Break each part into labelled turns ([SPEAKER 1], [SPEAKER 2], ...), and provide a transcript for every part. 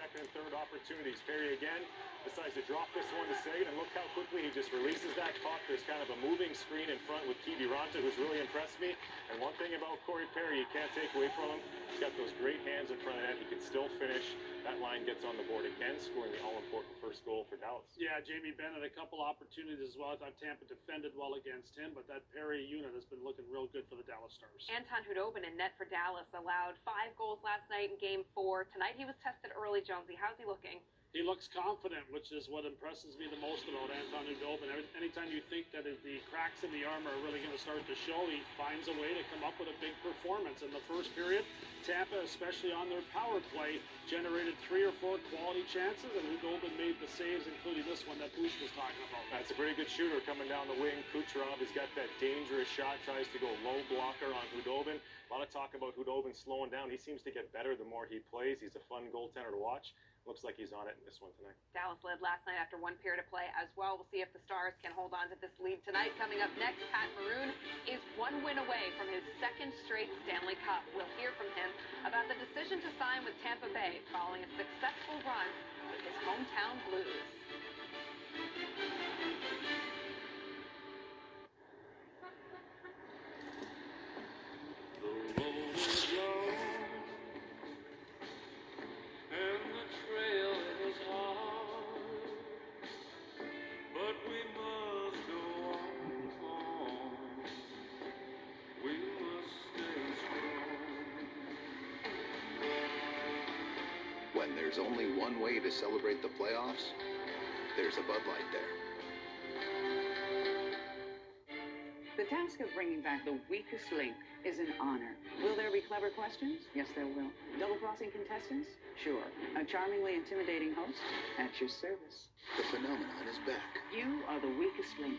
[SPEAKER 1] second and third opportunities. Perry again decides to drop this one to Seguin, and look how quickly he just releases that puck. There's kind of a moving screen in front with Kiviranta, who's really impressed me. And one thing about Corey Perry you can't take away from him, he's got those great hands in front of net. He can still finish. That line gets on the board again, scoring the all-important first goal for Dallas.
[SPEAKER 2] Yeah, Jamie Bennett, a couple opportunities as well. I thought Tampa defended well against him, but that Perry unit has been looking real good for the Dallas Stars.
[SPEAKER 3] Anton Khudobin in net for Dallas allowed five goals last night in Game Four. Tonight he was tested early. Jonesy, how's he looking?
[SPEAKER 2] He looks confident, which is what impresses me the most about Anton. Every, anytime you think that the cracks in the armor are really going to start to show, he finds a way to come up with a big performance. In the first period, Tampa, especially on their power play, generated three or four quality chances, and Khudobin made the saves, including this one that Boosh was talking about.
[SPEAKER 1] That's a pretty good shooter coming down the wing. Kucherov has got that dangerous shot, tries to go low blocker on Khudobin. A lot of talk about Khudobin slowing down. He seems to get better the more he plays. He's a fun goaltender to watch. Looks like he's on it in this one tonight.
[SPEAKER 3] Dallas led last night after one period of play as well. We'll see if the Stars can hold on to this lead tonight. Coming up next, Pat Maroon is one win away from his second straight Stanley Cup. We'll hear from him about the decision to sign with Tampa Bay following a successful run with his hometown Blues.
[SPEAKER 4] One way to celebrate the playoffs, there's a Bud Light there.
[SPEAKER 5] The task of bringing back the weakest link is an honor. Will there be clever questions? Yes, there will. Double crossing contestants? Sure. A charmingly intimidating host? At your service.
[SPEAKER 4] The phenomenon is back.
[SPEAKER 5] You are the weakest link.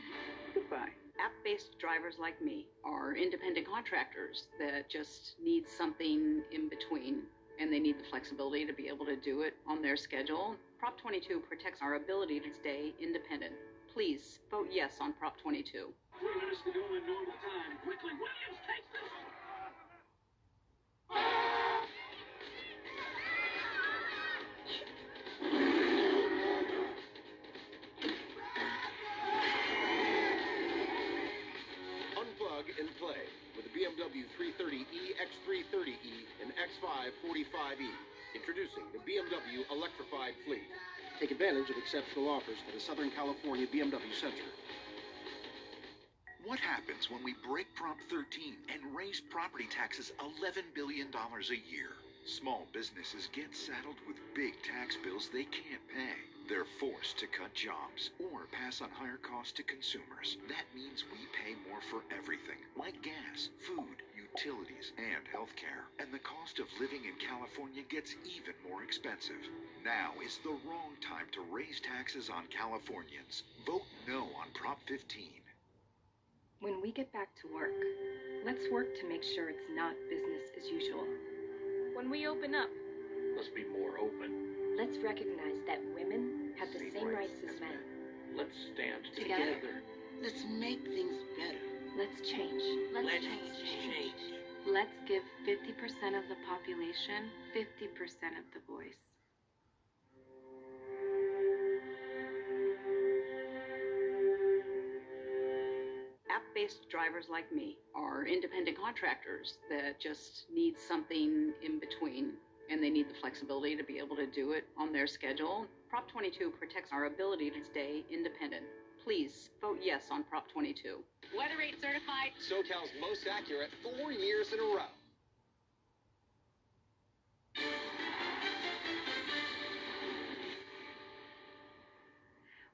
[SPEAKER 5] Goodbye. App based drivers like me are independent contractors that just need something in between and they need the flexibility to be able to do it on their schedule. Prop 22 protects our ability to stay independent. Please vote yes on Prop 22.
[SPEAKER 2] Three minutes to go in normal time. Quickly, Williams takes this.
[SPEAKER 6] Unplug and play with the BMW 330e, X330e, and X5 45e. Introducing the BMW Electrified Fleet. Take advantage of exceptional offers at the Southern California BMW Center.
[SPEAKER 4] What happens when we break Prop 13 and raise property taxes $11 billion a year? Small businesses get saddled with big tax bills they can't pay. They're forced to cut jobs or pass on higher costs to consumers. That means we pay more for everything, like gas, food, utilities, and healthcare. And the cost of living in California gets even more expensive. Now is the wrong time to raise taxes on Californians. Vote no on Prop 15.
[SPEAKER 7] When we get back to work, let's work to make sure it's not business as usual. When we open up,
[SPEAKER 8] Let's be more open.
[SPEAKER 7] let's recognize that women have the
[SPEAKER 8] Same
[SPEAKER 7] same
[SPEAKER 8] rights
[SPEAKER 7] rights as men.
[SPEAKER 8] Let's stand
[SPEAKER 7] Together.
[SPEAKER 8] together.
[SPEAKER 5] Let's make things better.
[SPEAKER 7] Let's change. Let's,
[SPEAKER 8] Let's
[SPEAKER 7] change.
[SPEAKER 8] change.
[SPEAKER 7] Let's give 50% of the population 50% of the voice.
[SPEAKER 5] App based drivers like me are independent contractors that just need something in between and they need the flexibility to be able to do it on their schedule. Prop 22 protects our ability to stay independent. Please vote yes on Prop 22.
[SPEAKER 3] Weather rate certified.
[SPEAKER 6] SoCal's most accurate four years in a row.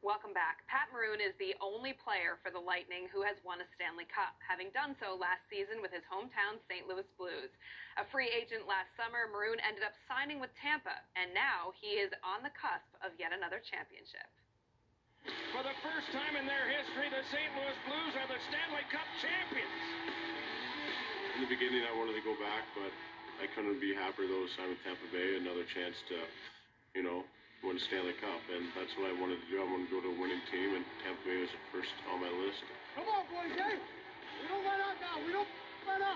[SPEAKER 3] Welcome back. Pat Maroon is the only player for the Lightning who has won a Stanley Cup, having done so last season with his hometown St. Louis Blues. A free agent last summer, Maroon ended up signing with Tampa, and now he is on the cusp of yet another championship.
[SPEAKER 2] For the first time in their history, the St. Louis Blues are the Stanley Cup champions.
[SPEAKER 9] In the beginning, I wanted to go back, but I couldn't be happier though to sign with Tampa Bay. Another chance to, you know, win Stanley Cup, and that's what I wanted to do. I wanted to go to a winning team, and Tampa Bay was the first on my list.
[SPEAKER 2] Come on, boys, hey! We don't let up now. We don't let up.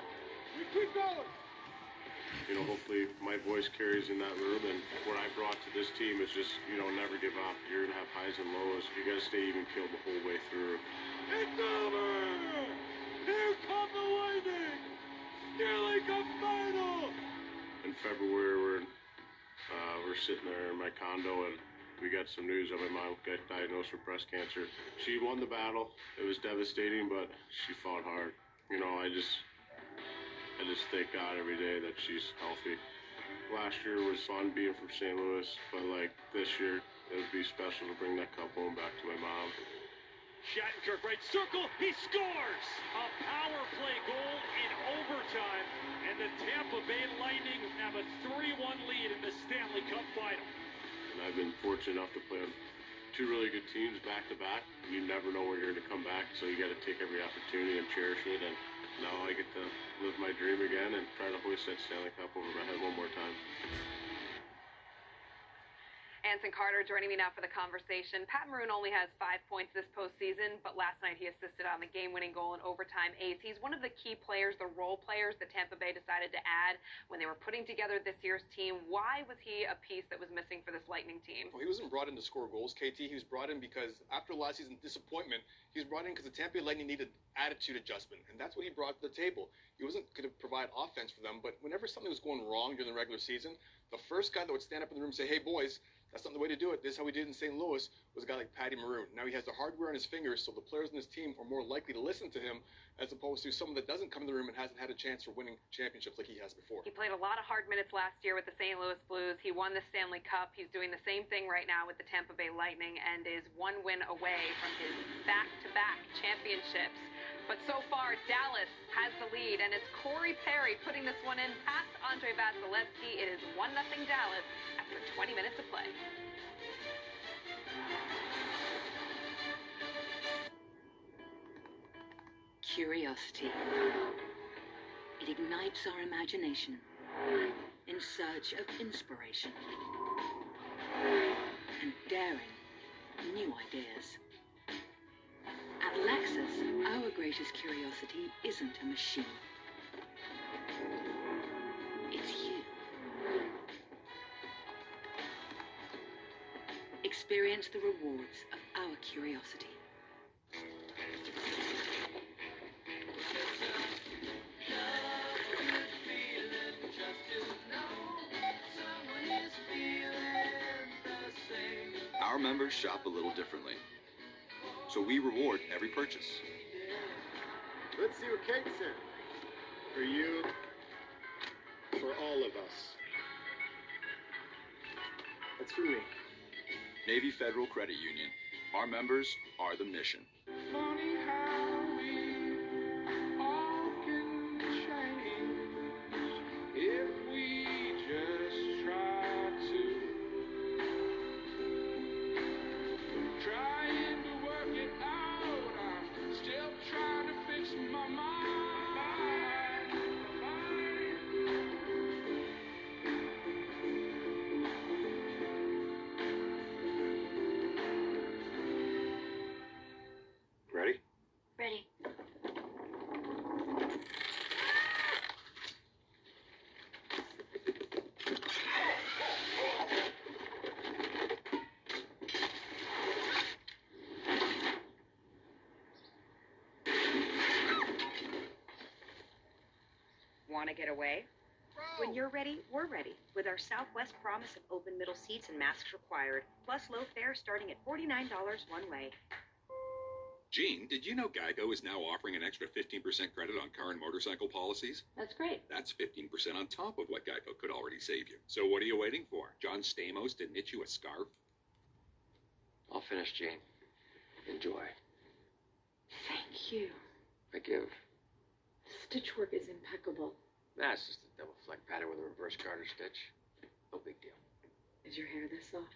[SPEAKER 2] We keep going.
[SPEAKER 9] you know, hopefully my voice carries in that room. And what I brought to this team is just, you know, never give up. You're going to have highs and lows. You got to stay even keeled the whole way through.
[SPEAKER 10] It's over! Here come the Lightning! Stanley Cup final!
[SPEAKER 9] In February, we're, uh, we're sitting there in my condo and we got some news that my mom got diagnosed with breast cancer. She won the battle. It was devastating, but she fought hard. You know, I just, I just thank God every day that she's healthy. Last year was fun being from St. Louis, but like this year, it would be special to bring that cup home back to my mom.
[SPEAKER 10] Shattenkirk right circle, he scores! A power play goal in overtime, and the Tampa Bay Lightning have a 3-1 lead in the Stanley Cup final.
[SPEAKER 9] And I've been fortunate enough to play on two really good teams back to back. You never know where you're going to come back, so you got to take every opportunity and cherish it. And now I get to live my dream again and try to hoist that Stanley Cup over my head one more time.
[SPEAKER 3] Anson Carter joining me now for the conversation. Pat Maroon only has five points this postseason, but last night he assisted on the game-winning goal in overtime ace. He's one of the key players, the role players that Tampa Bay decided to add when they were putting together this year's team. Why was he a piece that was missing for this Lightning team?
[SPEAKER 11] Well, he wasn't brought in to score goals, KT. He was brought in because after last season's disappointment, he was brought in because the Tampa Bay Lightning needed attitude adjustment, and that's what he brought to the table. He wasn't going to provide offense for them, but whenever something was going wrong during the regular season, the first guy that would stand up in the room and say, "Hey, boys." That's not the way to do it. This is how we did in St. Louis. Was a guy like Patty Maroon. Now he has the hardware on his fingers, so the players in his team are more likely to listen to him as opposed to someone that doesn't come in the room and hasn't had a chance for winning championships like he has before.
[SPEAKER 3] He played a lot of hard minutes last year with the St. Louis Blues. He won the Stanley Cup. He's doing the same thing right now with the Tampa Bay Lightning and is one win away from his back-to-back championships. But so far, Dallas has the lead, and it's Corey Perry putting this one in past Andrei Vasilevskiy. It is 1 0 Dallas after 20 minutes of play.
[SPEAKER 12] Curiosity. It ignites our imagination in search of inspiration and daring new ideas. At Lexus, our greatest curiosity isn't a machine. It's you. Experience the rewards of our curiosity.
[SPEAKER 13] Our members shop a little differently. So we reward every purchase.
[SPEAKER 14] Let's see what Kate sent. For you, for all of us. That's for me.
[SPEAKER 13] Navy Federal Credit Union. Our members are the mission.
[SPEAKER 15] Want to get away? When you're ready, we're ready. With our Southwest promise of open middle seats and masks required, plus low fare starting at $49 one way.
[SPEAKER 16] Gene, did you know Geico is now offering an extra 15% credit on car and motorcycle policies?
[SPEAKER 12] That's great.
[SPEAKER 16] That's 15% on top of what Geico could already save you. So what are you waiting for? John Stamos to knit you a scarf?
[SPEAKER 8] I'll finish, Gene. Enjoy.
[SPEAKER 7] Thank you.
[SPEAKER 8] Forgive.
[SPEAKER 7] Stitch work is impeccable.
[SPEAKER 8] That's just a double fleck pattern with a reverse garter stitch. No big deal.
[SPEAKER 7] Is your hair this soft?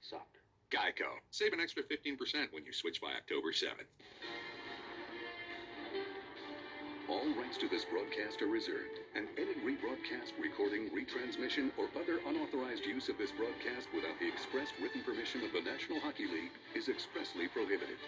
[SPEAKER 8] Softer.
[SPEAKER 16] Geico. Save an extra 15% when you switch by October 7th.
[SPEAKER 17] All rights to this broadcast are reserved, and any rebroadcast, recording, retransmission, or other unauthorized use of this broadcast without the express written permission of the National Hockey League is expressly prohibited.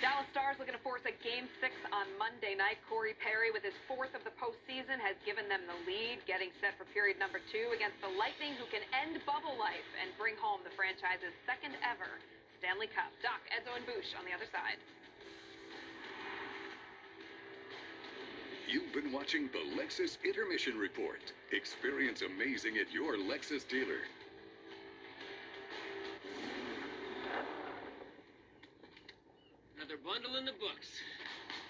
[SPEAKER 3] Dallas Stars looking to force a game six on Monday night. Corey Perry, with his fourth of the postseason, has given them the lead, getting set for period number two against the Lightning, who can end bubble life and bring home the franchise's second ever Stanley Cup. Doc, Edzo, and Boosh on the other side.
[SPEAKER 17] You've been watching the Lexus Intermission Report. Experience amazing at your Lexus dealer.
[SPEAKER 18] Books.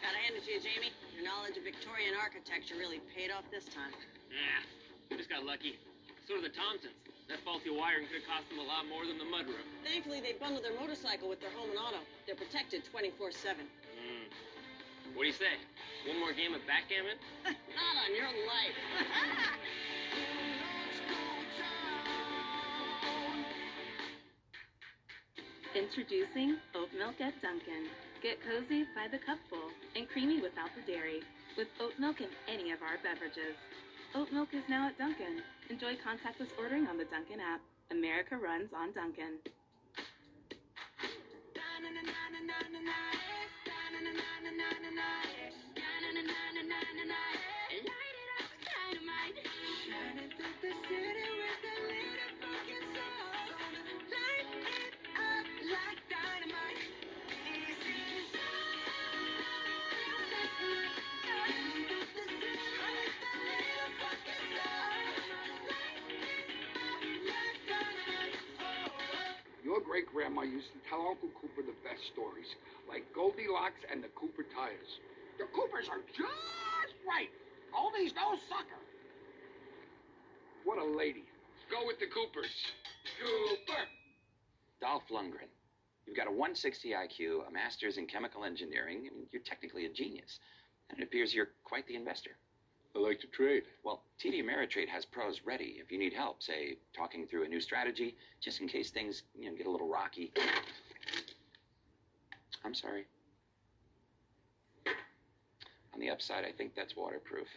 [SPEAKER 19] Gotta hand it to you, Jamie. Your knowledge of Victorian architecture really paid off this time.
[SPEAKER 18] Yeah, we just got lucky. So did the Thompsons. That faulty wiring could have cost them a lot more than the mudroom.
[SPEAKER 19] Thankfully, they bundled their motorcycle with their home and auto. They're protected 24-7.
[SPEAKER 18] Mm. What do you say? One more game of backgammon?
[SPEAKER 19] Not on your life.
[SPEAKER 20] Introducing oat milk at Dunkin'. Get cozy by the cupful and creamy without the dairy with oat milk in any of our beverages. Oat milk is now at Dunkin'. Enjoy contactless ordering on the Dunkin' app. America runs on Dunkin'.
[SPEAKER 21] Great grandma used to tell Uncle Cooper the best stories, like Goldilocks and the Cooper tires. The Coopers are just right. Goldie's no sucker. What a lady. Go with the Coopers. Cooper.
[SPEAKER 8] Dolph Lundgren. You've got a 160 IQ, a master's in chemical engineering. I mean, you're technically a genius. And it appears you're quite the investor.
[SPEAKER 21] I like to trade.
[SPEAKER 8] Well, TD Ameritrade has pros ready if you need help, say, talking through a new strategy, just in case things, you know, get a little rocky. I'm sorry. On the upside, I think that's waterproof.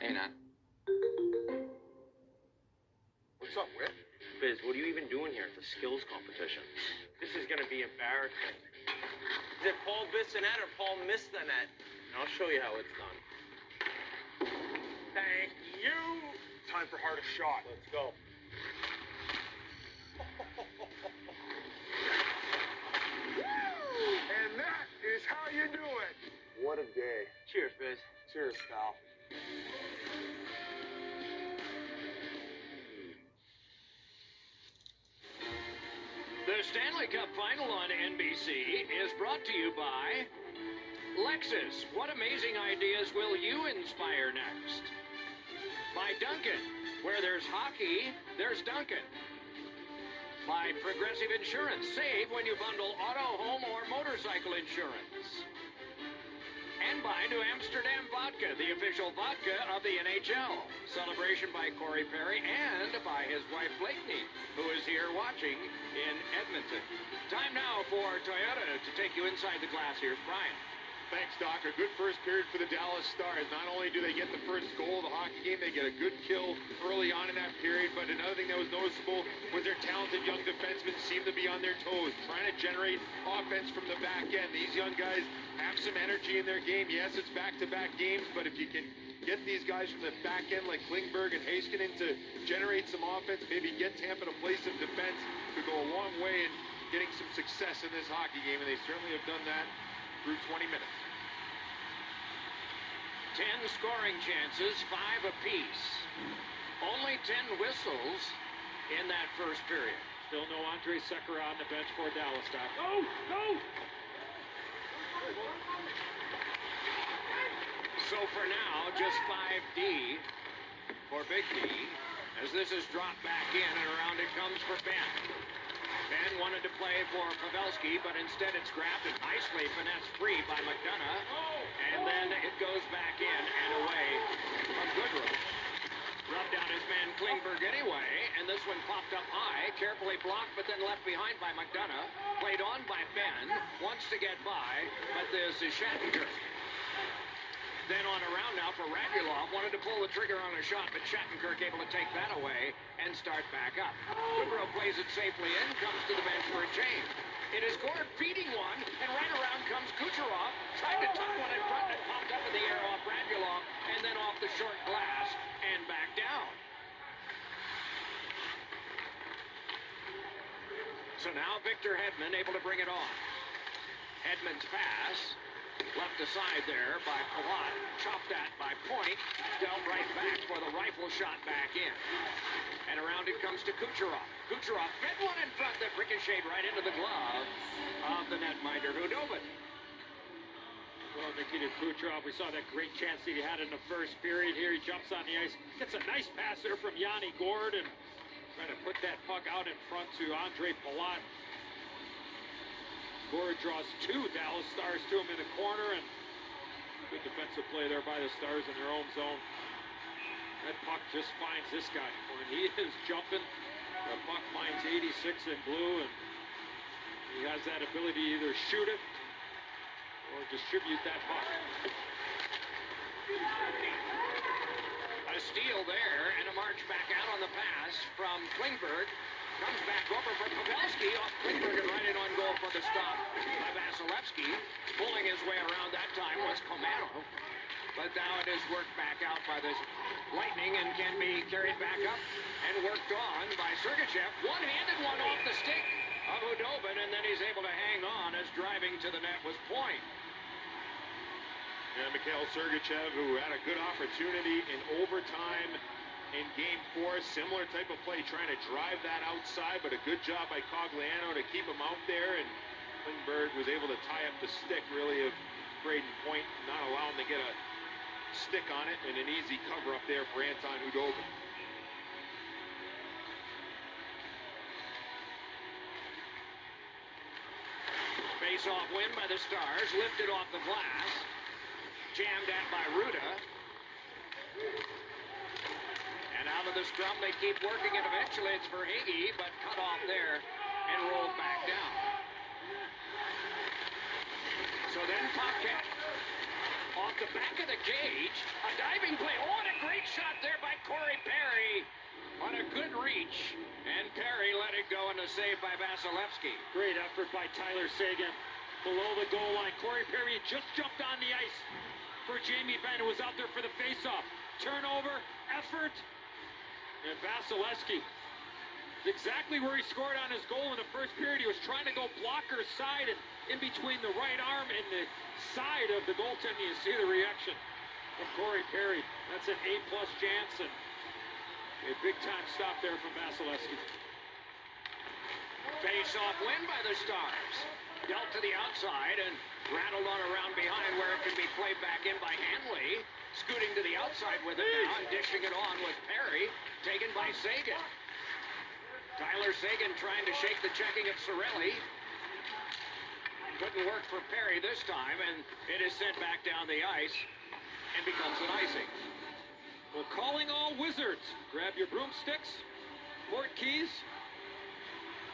[SPEAKER 8] Hey, Nan.
[SPEAKER 10] What's up, Whip? Biz, what are you even doing here? at the skills competition. This is gonna be embarrassing. Is it Paul missed the net or Paul missed the net? I'll show you how it's done. Thank you. Time for hardest shot. Let's go.
[SPEAKER 21] And that is how you do it.
[SPEAKER 10] What a day. Cheers, Biz. Cheers, pal.
[SPEAKER 22] The Stanley Cup Final on NBC is brought to you by Lexus. What amazing ideas will you inspire next? By Dunkin'. Where there's hockey, there's Dunkin'. By Progressive Insurance. Save when you bundle auto, home, or motorcycle insurance. By New Amsterdam Vodka, the official vodka of the NHL. Celebration by Corey Perry and by his wife Blakeney, who is here watching in Edmonton. Time now for Toyota to take you inside the glass. Here's Brian.
[SPEAKER 23] Thanks, Doc. A good first period for the Dallas Stars. Not only do they get the first goal of the hockey game, they get a good kill early on in that period. But another thing that was noticeable was their talented young defensemen seemed to be on their toes, trying to generate offense from the back end. These young guys have some energy in their game. Yes, it's back-to-back games, but if you can get these guys from the back end like Klingberg and Heiskanen to generate some offense, maybe get Tampa to play some defense, could go a long way in getting some success in this hockey game, and they certainly have done that through 20 minutes.
[SPEAKER 22] Ten scoring chances, five apiece. Only ten whistles in that first period.
[SPEAKER 2] Still no Andrej Sekera on the bench for Dallas, Doc.
[SPEAKER 21] Go, go!
[SPEAKER 22] So for now, just 5D for Big D, as this is dropped back in and around it comes for Benn. Benn wanted to play for Pavelski, but instead it's grabbed and nicely finessed free by McDonagh. Oh. And then it goes back in and away from Goodrow. Rubbed down his man Klingberg anyway, and this one popped up high, carefully blocked, but then left behind by McDonagh. Played on by Benn, wants to get by, but this is Shattenkirk. Then on around now for Radulov, wanted to pull the trigger on a shot, but Shattenkirk able to take that away and start back up. Goodrow plays it safely in, comes to the bench for a change. It is Gourde beating one, and right around comes Kucherov. trying to tuck one in front and popped up in the air off Radulov, and then off the short glass and back down. So now Victor Hedman able to bring it on. Hedman's pass, left aside there by Palat, chopped at by Point, dealt right back for the rifle shot back in. And around it comes to Kucherov. Kucherov fed one in front that ricocheted right into the glove of the netminder Khudobin.
[SPEAKER 2] Well, Nikita Kucherov, we saw that great chance that he had in the first period here. He jumps on the ice, gets a nice pass there from Yanni Gourde, and Trying to put that puck out in front to Ondrej Palat. Gourde draws two Dallas Stars to him in the corner, and good defensive play there by the Stars in their own zone. That puck just finds this guy. When he is jumping, the puck finds 86 in blue, and he has that ability to either shoot it or distribute that puck.
[SPEAKER 22] A steal there, and a march back out on the pass from Klingberg. Comes back over for Pavelski off Klingberg and right in on goal for the stop by Vasilevskiy. Pulling his way around that time was Comano. But now it is worked back out by the Lightning and can be carried back up and worked on by Sergachev. One-handed one off the stick of Khudobin, and then he's able to hang on as driving to the net was Point.
[SPEAKER 23] And Mikhail Sergachev, who had a good opportunity in overtime in game four. Similar type of play, trying to drive that outside, but a good job by Cogliano to keep him out there. And Klingberg was able to tie up the stick, really, of Brayden Point, not allow him to get a stick on it, and an easy cover up there for Anton Khudobin.
[SPEAKER 22] Face-off win by the Stars, lifted off the glass jammed at by Rutta. And out of the scrum, they keep working it. Eventually, it's for Higgy, but cut off there and rolled back down. So then Paquette off the back of the cage. A diving play. Oh, and a great shot there by Corey Perry. On a good reach. And Perry let it go in the save by Vasilevskiy.
[SPEAKER 2] Great effort by Tyler Seguin. Below the goal line. Corey Perry just jumped on the ice for Jamie Benn, who was out there for the faceoff. Turnover, effort, and Vasilevskiy. Exactly where he scored on his goal in the first period. He was trying to go blocker side and in between the right arm and the side of the goaltender. You see the reaction of Corey Perry. That's an A-plus Jansen. a big-time stop there from Vasilevskiy.
[SPEAKER 22] Face-off win by the Stars. Dealt to the outside and Rattled on around behind where it can be played back in by Hanley. Scooting to the outside with it now and dishing it on with Perry. Taken by Seguin. Tyler Seguin trying to shake the checking of Cirelli. Couldn't work for Perry this time, and it is sent back down the ice and becomes an icing.
[SPEAKER 2] We're calling all wizards. Grab your broomsticks, port keys,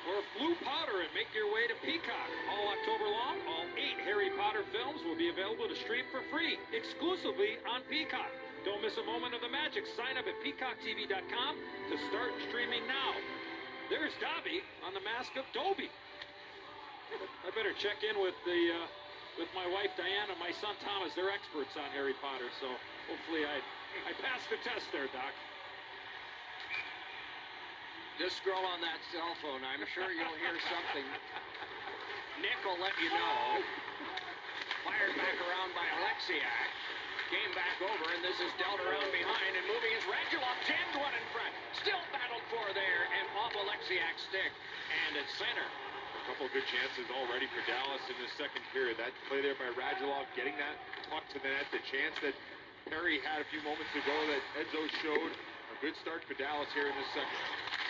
[SPEAKER 2] or Floo Powder and make your way to Peacock. All October long, all eight Harry Potter films will be available to stream for free, exclusively on Peacock. Don't miss a moment of the magic. Sign up at peacocktv.com to start streaming now. There's Dobby on the Mask of Dobby. I better check in with the uh, with my wife Diana, my son Thomas. They're experts on Harry Potter, so hopefully I I passed the test there, Doc.
[SPEAKER 22] Just scroll on that cell phone. I'm sure you'll hear something. Nick will let you know. Fired back around by Oleksiak. Game back over, and this is dealt around behind, and moving is Radulov. Jammed one in front. Still battled for there, and off Oleksiak's stick. And it's center.
[SPEAKER 23] A couple good chances already for Dallas in the second period. That play there by Radulov, getting that puck to the net. The chance that Perry had a few moments ago that Edzo showed. A good start for Dallas here in the second.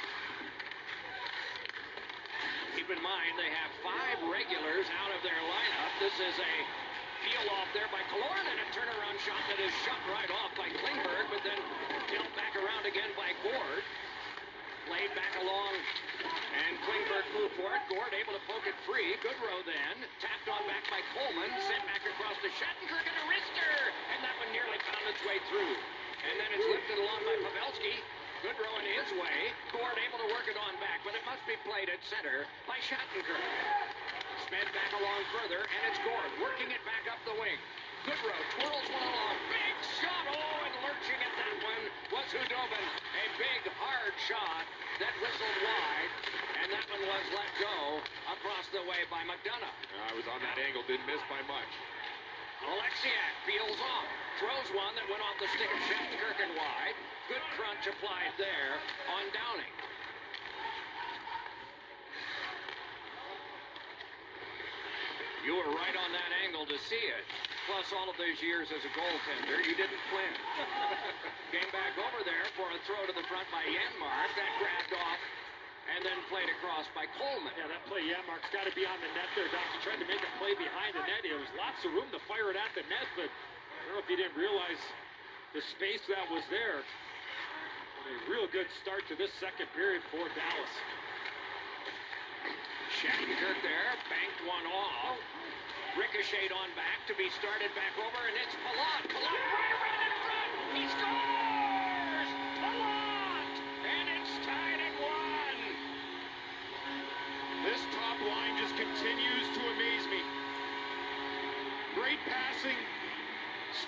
[SPEAKER 22] Keep in mind, they have five regulars out of their lineup. This is a peel off there by Killorn and a turnaround shot that is shot right off by Klingberg, but then dealt back around again by Gourde. Played back along, and Klingberg moved for it. Gourde able to poke it free. Goodrow then, tapped on back by Coleman, sent back across to Shattenkirk and a wrister, and that one nearly found its way through. And then it's lifted along by Pavelski. Goodrow in his way. Gourde able to work it on back, but it must be played at center by Shattenkirk. fed back along further, and it's Gourde working it back up the wing. Goodrow twirls one along. Big shot. Oh, and lurching at that one was Khudobin. A big, hard shot that whistled wide, and that one was let go across the way by McDonagh.
[SPEAKER 23] I was on that angle, didn't miss by much.
[SPEAKER 22] Oleksiak peels off, throws one that went off the stick of Shattenkirk and wide. Good crunch applied there on Dowling. You were right on that angle to see it. Plus, all of those years as a goaltender, you didn't flinch. Came back over there for a throw to the front by Janmark. That grabbed off and then played across by Coleman.
[SPEAKER 2] Yeah, that play, yeah, Mark's got to be on the net there, Doc. He tried to make a play behind the net. There was lots of room to fire it at the net, but I don't know if you didn't realize the space that was there. A real good start to this second period for Dallas.
[SPEAKER 22] Shattenkirk there, banked one off. Ricocheted on back to be started back over, and it's Palat. Palat right around in front. He scores!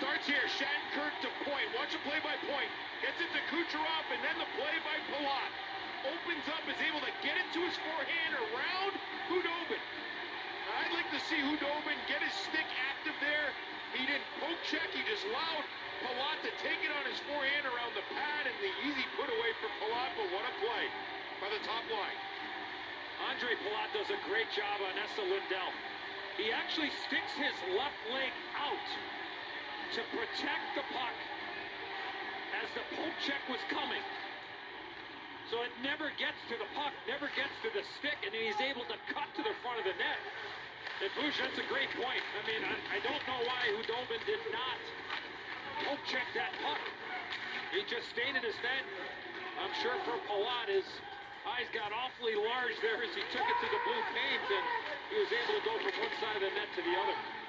[SPEAKER 23] Starts here. Shattenkirk to point. Watch a play by point. Gets it to Kucherov, and then the play by Palat. Opens up, is able to get it to his forehand around Khudobin. I'd like to see Khudobin get his stick active there. He didn't poke check, he just allowed Palat to take it on his forehand around the pad, and the easy put away for Palat, but what a play by the top line.
[SPEAKER 2] Ondrej Palat does a great job on Esa Lindell. He actually sticks his left leg out to protect the puck as the poke check was coming. So it never gets to the puck, never gets to the stick, and he's able to cut to the front of the net. And Boosh, that's a great point. I mean, I, I don't know why Khudobin did not poke check that puck. He just stayed in his net. I'm sure for Palat, his eyes got awfully large there as he took it to the blue paint, and he was able to go from one side of the net to the other.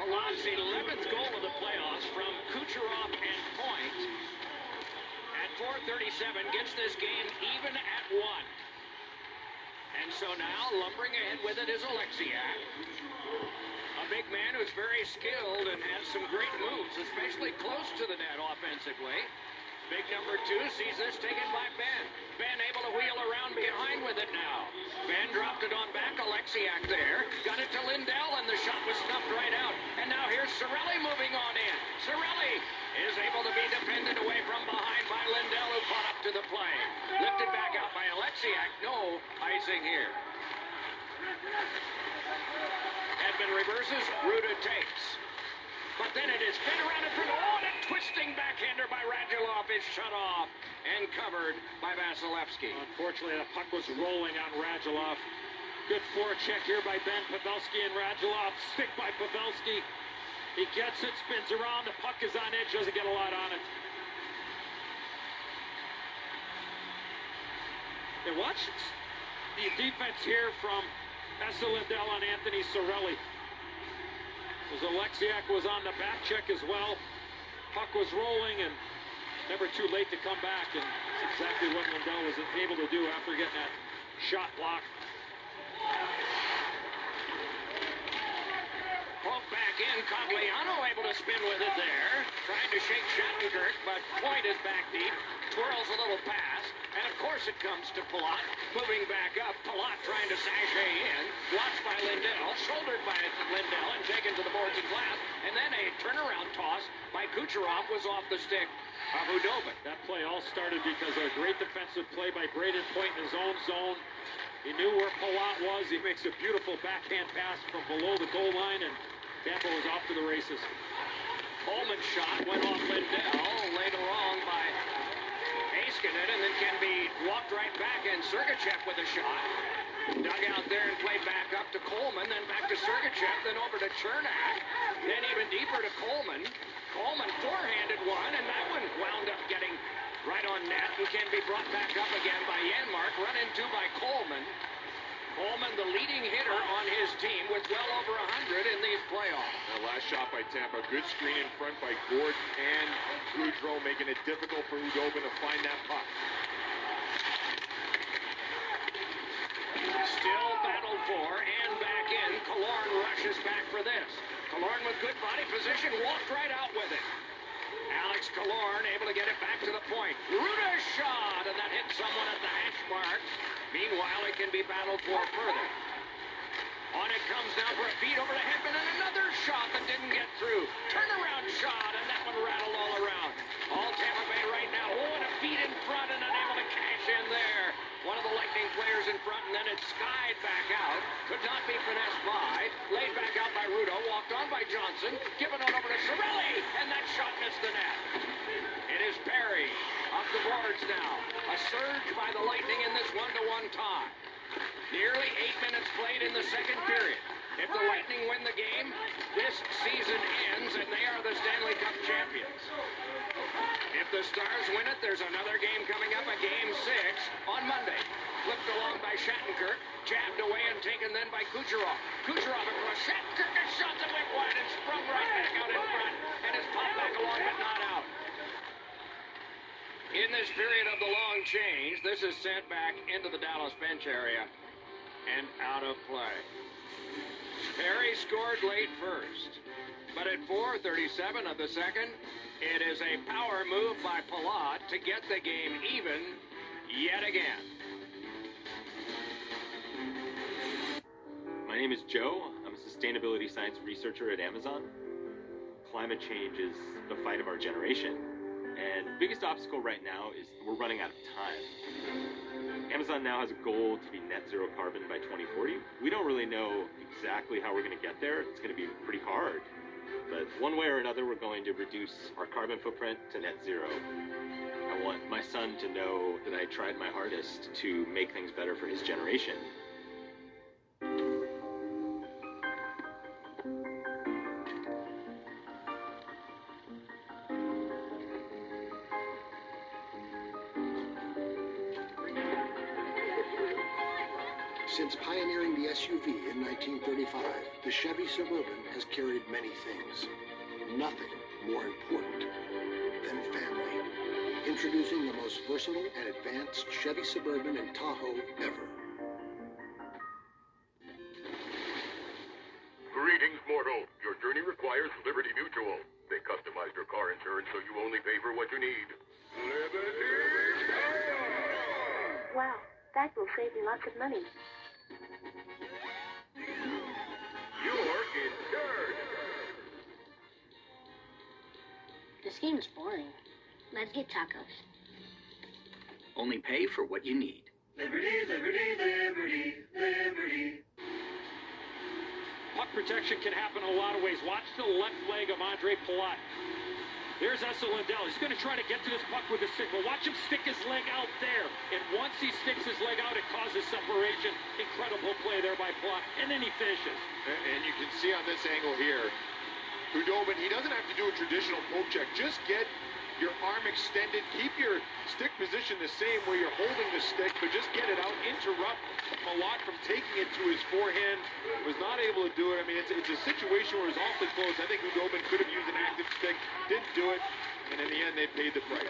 [SPEAKER 22] Palat's 11th goal of the playoffs from Kucherov and Point. At 437, gets this game even at one. And so now, lumbering ahead with it is Oleksiak. A big man who's very skilled and has some great moves, especially close to the net offensively. Big number two sees this taken by Benn. Benn able to wheel around behind with it now. Benn dropped it on back. Oleksiak there. Got it to Lindell, and the shot was snuffed right out. And now here's Cirelli moving on in. Cirelli is able to be defended away from behind by Lindell, who caught up to the play. Lifted back out by Oleksiak. No icing here. Edmund reverses. Rutta takes. But then it is fed around in front. Oh, and a twisting backhander by Radulov is shut off and covered by Vasilevskiy.
[SPEAKER 2] Unfortunately, the puck was rolling on Radulov. Good forecheck here by Benn Pavelski and Radulov. Stick by Pavelski. He gets it, spins around. The puck is on edge, doesn't get a lot on it. And watch the defense here from Esa Lindell on Anthony Cirelli. As Oleksiak was on the back check as well. Puck was rolling and never too late to come back. And that's exactly what Lindell was able to do after getting that shot blocked.
[SPEAKER 22] Poke back in. Cogliano able to spin with it there. Trying to shake Shattenkirk, but Point is back deep. Twirls a little pass. And of course it comes to Palat. Moving back up. Palat trying to sashay in. Watched by Lindell. Shouldered by Lindell and taken to the boards and glass. And then a turnaround toss by Kucherov was off the stick of Khudobin.
[SPEAKER 2] That play all started because of a great defensive play by Brayden Point in his own zone. He knew where Palat was. He makes a beautiful backhand pass from below the goal line, and Tampa was off to the races.
[SPEAKER 22] Coleman's shot went off Lindell, oh, laid wrong by Heiskanen, and then can be walked right back, and Sergachev with a shot. Dug out there and played back up to Coleman, then back to Sergachev, then over to Cernak, then even deeper to Coleman. Coleman forehanded one, and that one wound up getting right on net and can be brought back up again by Janmark, run into by Coleman. Coleman, the leading hitter on his team, with well over 100 in these playoffs.
[SPEAKER 23] The last shot by Tampa. Good screen in front by Gourde and Goodrow, making it difficult for Khudobin to find that puck.
[SPEAKER 22] Still battled for and back in. Killorn rushes back for this. Killorn with good body position, walked right out with it. Alex Killorn able to get it back to the point. Rutta's shot, and that hit someone at the hash marks. Meanwhile, it can be battled for further. On it comes now for a feed over to Hedman, and another shot that didn't get through. Turnaround shot, and that one rattled all around. All Tampa Bay right now. Oh, and a feed in front, and unable to cash in there. One of the Lightning players in front, and then it skied back out. Could not be finessed by. Laid back out by Rutta. Walked on by Johnson. Given on over to Cirelli, and that shot missed the net. It is Perry. Up the boards now. A surge by the Lightning in this one-to-one tie. Nearly eight minutes played in the second period. If the Lightning win the game, this season ends and they are the Stanley Cup champions. If the Stars win it, there's another game coming up, a game six on Monday. Flipped along by Shattenkirk, jabbed away and taken then by Kucherov. Kucherov across Shattenkirk, a shot that went wide and sprung right back out in front and is popped back along but not out. In this period of the long change, this is sent back into the Dallas bench area and out of play. Perry scored late first, but at 4:37 of the second, it is a power move by Palat to get the game even yet again.
[SPEAKER 24] My name is Joe. I'm a sustainability science researcher at Amazon. Climate change is the fight of our generation. And the biggest obstacle right now is we're running out of time. Amazon now has a goal to be net zero carbon by 2040. We don't really know exactly how we're going to get there. It's going to be pretty hard. But one way or another, we're going to reduce our carbon footprint to net zero. I want my son to know that I tried my hardest to make things better for his generation.
[SPEAKER 25] Many things. Nothing more important than family. Introducing the most versatile and advanced Chevy Suburban and Tahoe ever.
[SPEAKER 26] Pay for what you need. Liberty,
[SPEAKER 22] liberty, liberty, liberty. Puck protection can happen in a lot of ways. Watch the left leg of Ondrej Palat. There's Esa Lindell. He's going to try to get to this puck with a stick, but watch him stick his leg out there. And once he sticks his leg out, it causes separation. Incredible play there by Palat. And then he finishes.
[SPEAKER 23] And, and you can see on this angle here, Khudobin, he doesn't have to do a traditional poke check. Just get your arm extended. Keep your stick position the same where you're holding the stick, but just get it out. Interrupt Palat from taking it to his forehand. Was not able to do it. I mean, it's, it's a situation where it's awfully close. I think Khudobin could have used an active stick. Didn't do it. And in the end, they paid the price.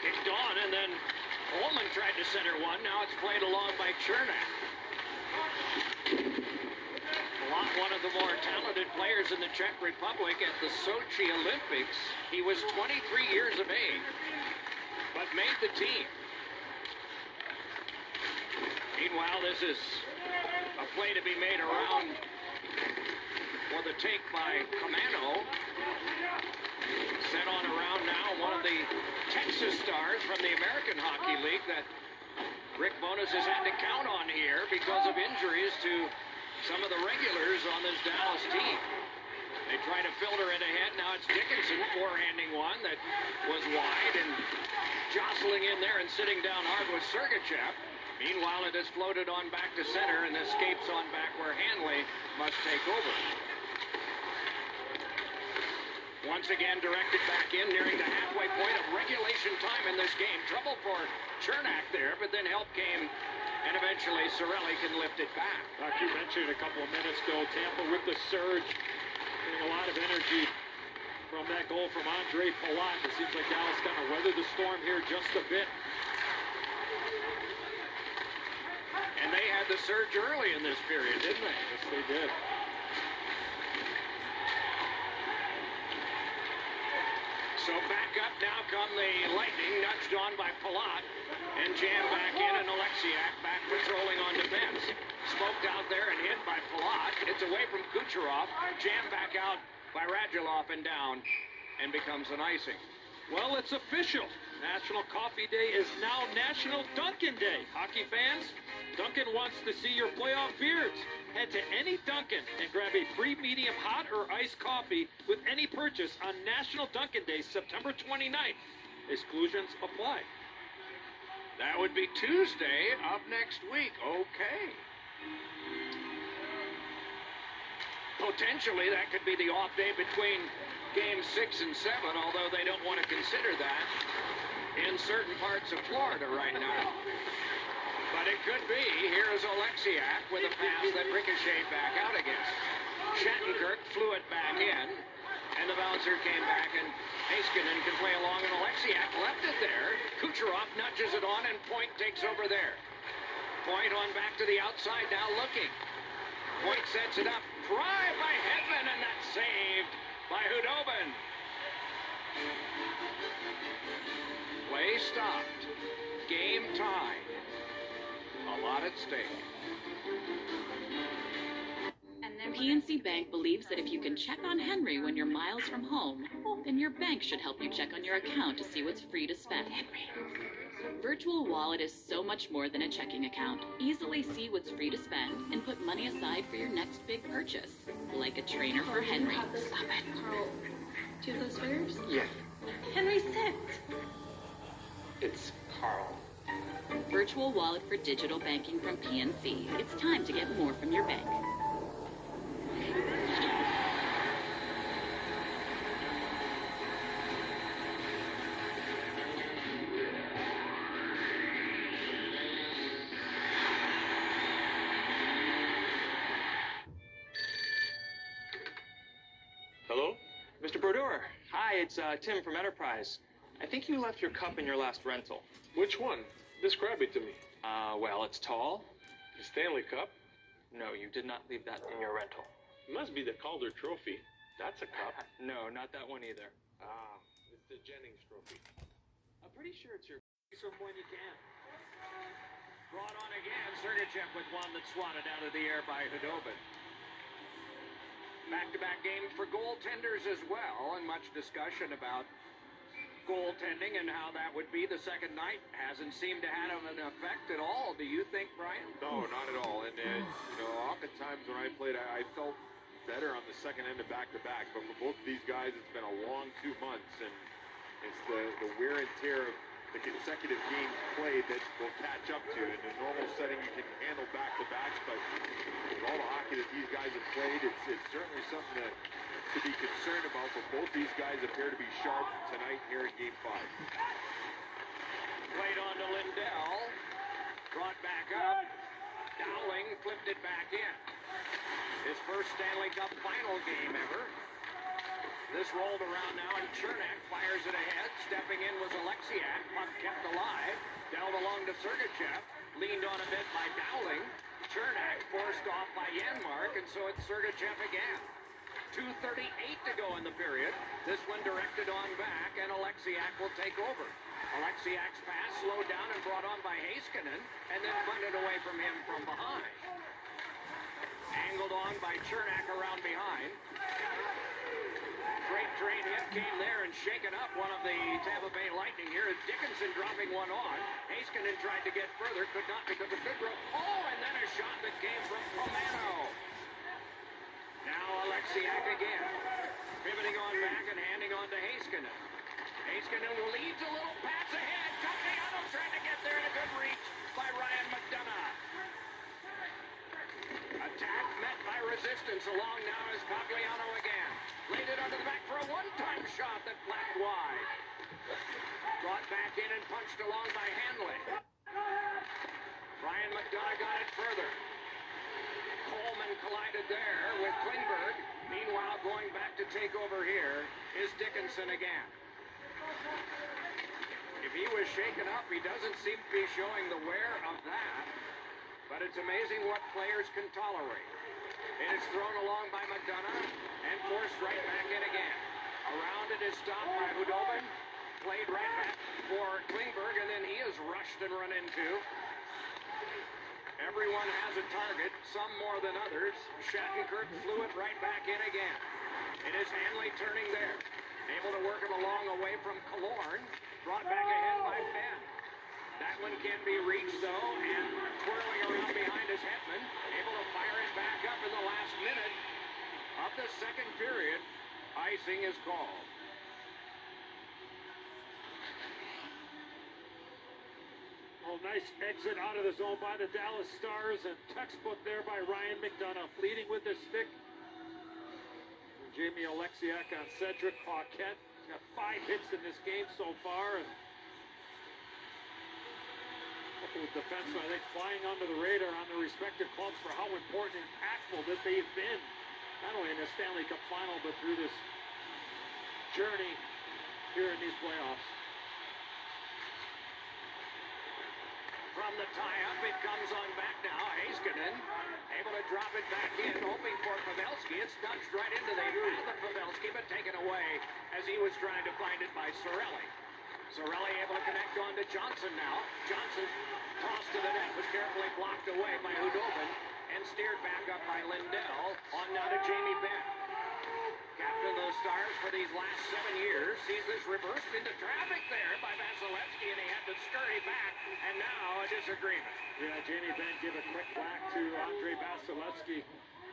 [SPEAKER 22] Kicked on, and then Coleman tried to center one. Now it's played along by Cernak. One of the more talented players in the Czech Republic at the Sochi Olympics. He was 23 years of age, but made the team. Meanwhile, this is a play to be made around for the take by Camano. Set on around now, one of the Texas stars from the American Hockey League that Rick Bowness has had to count on here because of injuries to some of the regulars on this Dallas team. They try to filter it ahead. Now it's Dickinson forehanding one that was wide and jostling in there and sitting down hard with Sergachev. Meanwhile, it is floated on back to center and escapes on back where Hanley must take over. Once again directed back in, nearing the halfway point of regulation time in this game. Trouble for Cernak there, but then help came, and eventually Cirelli can lift it back.
[SPEAKER 2] Like you mentioned a couple of minutes ago, Tampa with the surge, getting a lot of energy from that goal from Ondrej Palat. It seems like Dallas kind of weathered the storm here just a bit.
[SPEAKER 22] And they had the surge early in this period, didn't they?
[SPEAKER 27] Yes, they did.
[SPEAKER 22] So back up now come the Lightning, nudged on by Palat, and jammed back in, and Oleksiak back patrolling on defense. Smoked out there and hit by Palat. It's away from Kucherov, jammed back out by Radulov and down, and becomes an icing.
[SPEAKER 2] Well, it's official. National Coffee Day is now National Dunkin' Day. Hockey fans, Dunkin' wants to see your playoff beards. Head to any Dunkin' and grab a free medium hot or iced coffee with any purchase on National Dunkin' Day, September 29th. Exclusions apply.
[SPEAKER 22] That would be Tuesday of next week. Okay. Potentially, that could be the off day between game six and seven, although they don't want to consider that in certain parts of Florida right now. But it could be. Here's Oleksiak with a pass that ricocheted back out again. Shattenkirk flew it back in, and the bouncer came back, and Heiskanen can play along, and Oleksiak left it there. Kucherov nudges it on, and Point takes over there. Point on back to the outside now looking. Point sets it up. Drive by Hedman, and that's saved by Khudobin. Play stopped. Game tied. A lot at stake.
[SPEAKER 28] And then PNC Bank believes that if you can check on Henry when you're miles from home, then your bank should help you check on your account to see what's free to spend. Henry. Virtual Wallet is so much more than a checking account. Easily see what's free to spend and put money aside for your next big purchase, like a trainer for Henry. Stop it.
[SPEAKER 20] Carl, do you have those figures?
[SPEAKER 29] Yeah,
[SPEAKER 20] Henry, sit.
[SPEAKER 29] It's Carl.
[SPEAKER 28] Virtual Wallet for digital banking from PNC. It's time to get more from your bank.
[SPEAKER 30] Hello? Mr. Brodeur. Hi, it's uh, Tim from Enterprise. I think you left your cup in your last rental.
[SPEAKER 23] Which one? Describe it to me.
[SPEAKER 30] Uh, well, it's tall.
[SPEAKER 23] The Stanley Cup?
[SPEAKER 30] No, you did not leave that in your rental.
[SPEAKER 23] It must be the Calder Trophy. That's a cup.
[SPEAKER 30] no, not that one either.
[SPEAKER 23] Ah, it's the Jennings Trophy.
[SPEAKER 30] I'm pretty sure it's your
[SPEAKER 22] from when you can. Brought on again, Sergachev with one that swatted out of the air by Khudobin. Back-to-back games for goaltenders as well, and much discussion about goaltending and how that would be the second night. Hasn't seemed to have an effect at all. Do you think, Brian?
[SPEAKER 23] No, not at all. And, uh, you know, oftentimes when I played, I, I felt better on the second end of back-to-back. But for both of these guys, it's been a long two months, and it's the, the wear and tear of the consecutive games played that will catch up to you. In a normal setting, you can handle back-to-backs, but with all the hockey that these guys have played, it's, it's certainly something to, to be concerned about. But both these guys appear to be sharp tonight here in Game 5.
[SPEAKER 22] Played on to Lindell. Brought back up. Dowling flipped it back in. His first Stanley Cup final game ever. This rolled around now, and Cernak fires it ahead. Stepping in was Oleksiak. Puck kept alive. Dealt along to Sergachev. Leaned on a bit by Dowling. Cernak forced off by Janmark, and so it's Sergachev again. 2.38 to go in the period. This one directed on back, and Oleksiak will take over. Oleksiak's pass slowed down and brought on by Heiskanen, and then punted away from him from behind. Angled on by Cernak around behind. Great train hit came there and shaken up one of the Tampa Bay Lightning here Dickinson dropping one on. Heiskanen tried to get further, could not because of Goodrow. Oh, and then a shot that came from Pomano. Now again. Pivoting on back and handing on to Heiskanen. Heiskanen leads a little pass ahead. Castellanos trying to get there and a good reach by Ryan McDonagh. Attack met by resistance. Along now is Cagliano again. Laid it under the back for a one-time shot that flapped wide. Brought back in and punched along by Hanley. Ryan McDonagh got it further. Coleman collided there with Klingberg. Meanwhile, going back to take over here is Dickinson again. If he was shaken up, he doesn't seem to be showing the wear of that. But it's amazing what players can tolerate. It is thrown along by McDonagh and forced right back in again. Around it is stopped by Khudobin, played right back for Klingberg, and then he is rushed and run into. Everyone has a target, some more than others. Shattenkirk flew it right back in again. It is Hanley turning there. Able to work him along away from Killorn. Brought back ahead by Benn. That one can be reached, though, and twirling around behind is Hedman. Able to fire it back up in the last minute of the second period. Icing is called.
[SPEAKER 2] Nice exit out of the zone by the Dallas Stars and textbook there by Ryan McDonagh, leading with his stick. Jamie Oleksiak on Cedric Paquette. Got five hits in this game so far. And a couple of defensemen, I think, flying under the radar on their respective clubs for how important and impactful that they've been, not only in the Stanley Cup final, but through this journey here in these playoffs.
[SPEAKER 22] From the tie-up, it comes on back now. Heiskanen able to drop it back in, hoping for Pavelski. It's nudged right into the path of Pavelski, but taken away as he was trying to find it by Cirelli. Cirelli able to connect on to Johnson now. Johnson tossed to the net, was carefully blocked away by Khudobin and steered back up by Lindell. On now to Jamie Benn. Captain Stars for these last seven years sees this reversed into traffic there by Vasilevskiy, and he had to scurry back, and now a disagreement.
[SPEAKER 2] Yeah, Jamie Benn gave a quick whack to Andrei Vasilevskiy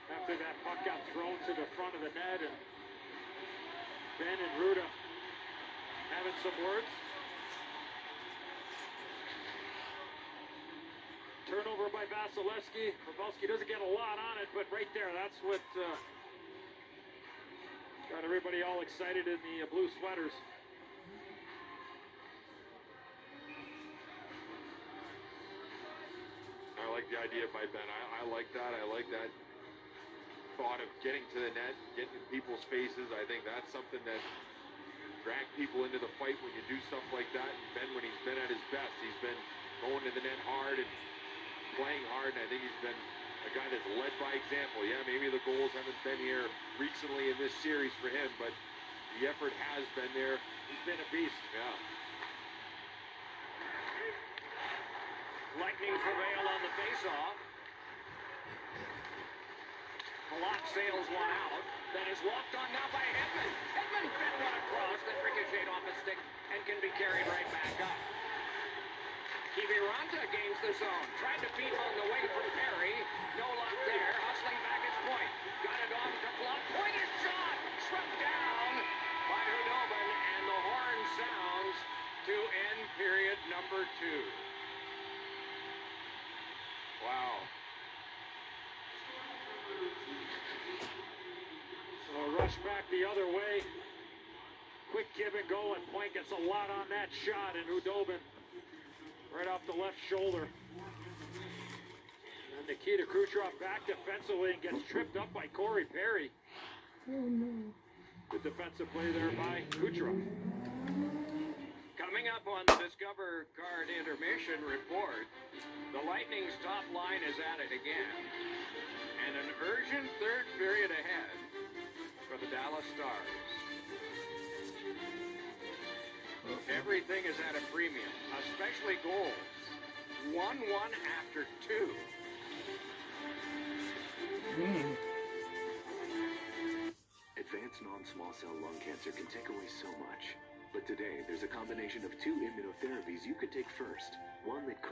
[SPEAKER 2] after that puck got thrown to the front of the net, and Benn and Rutta having some words. Turnover by Vasilevskiy. Pavelski doesn't get a lot on it, but right there, that's what uh, got everybody all excited in the blue sweaters.
[SPEAKER 31] I like the idea by Benn. I, I like that. I like that thought of getting to the net, getting in people's faces. I think that's something that drag people into the fight when you do stuff like that. And Benn, when he's been at his best, he's been going to the net hard and playing hard. And I think he's been a guy that's led by example. Yeah, maybe the goals haven't been here recently in this series for him, but the effort has been there.
[SPEAKER 2] He's been a beast.
[SPEAKER 31] Yeah.
[SPEAKER 22] Lightning prevail on the faceoff. Halak sails one out. That is walked on now by Hedman. Hedman fed one across, then ricocheted off a stick and can be carried right back up. Kiviranta gains the zone. Tried to
[SPEAKER 2] gets a lot on that shot, and Khudobin right off the left shoulder. And Nikita Kucherov back defensively and gets tripped up by Corey Perry.
[SPEAKER 32] Oh no.
[SPEAKER 2] Good defensive play there by Kucherov.
[SPEAKER 22] Coming up on the Discover Card Intermission Report, the Lightning's top line is at it again. And an urgent third period ahead for the Dallas Stars. Everything is at a premium, especially goals. 1 1 after 2. Hmm.
[SPEAKER 33] Advanced non-small cell lung cancer can take away so much. But today, there's a combination of two immunotherapies you could take first. One that could